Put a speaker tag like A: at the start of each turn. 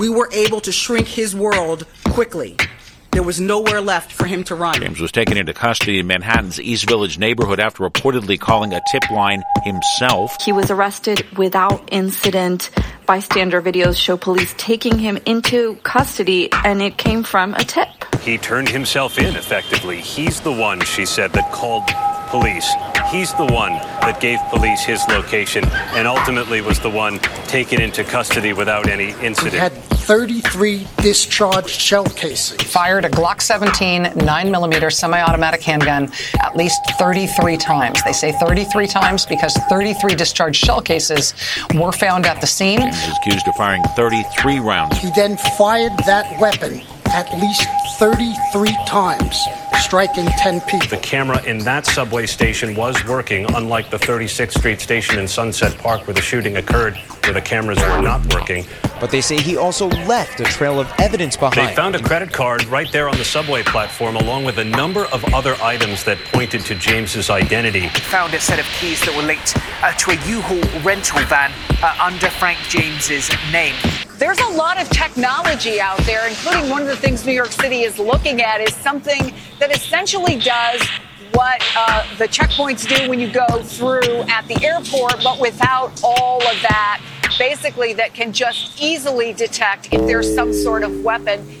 A: We were able to shrink his world quickly. There was nowhere left for him to run.
B: James was taken into custody in Manhattan's East Village neighborhood after reportedly calling a tip line himself.
C: He was arrested without incident. Bystander videos show police taking him into custody, and it came from a tip.
D: He turned himself in effectively. He's the one, she said, that called police. He's the one that gave police his location and ultimately was the one taken into custody without any incident.
E: He had 33 discharged shell casings.
F: Fired a Glock 17 9mm semi automatic handgun at least 33 times. They say 33 times because 33 discharged shell cases were found at the scene.
B: He is accused of firing 33 rounds.
E: He then fired that weapon at least 33 times, striking 10 people.
D: The camera in that subway station was working, unlike the 36th Street station in Sunset Park where the shooting occurred, where the cameras were not working.
G: But they say he also left a trail of evidence behind.
D: They found a credit card right there on the subway platform, along with a number of other items that pointed to James's identity.
H: They found a set of keys that were linked uh, to a U-Haul rental van uh, under Frank James's name.
I: There's a lot of technology out there, including one of the things New York City is looking at is something that essentially does what uh, the checkpoints do when you go through at the airport, but without all of that. Basically, that can just easily detect if there's some sort of weapon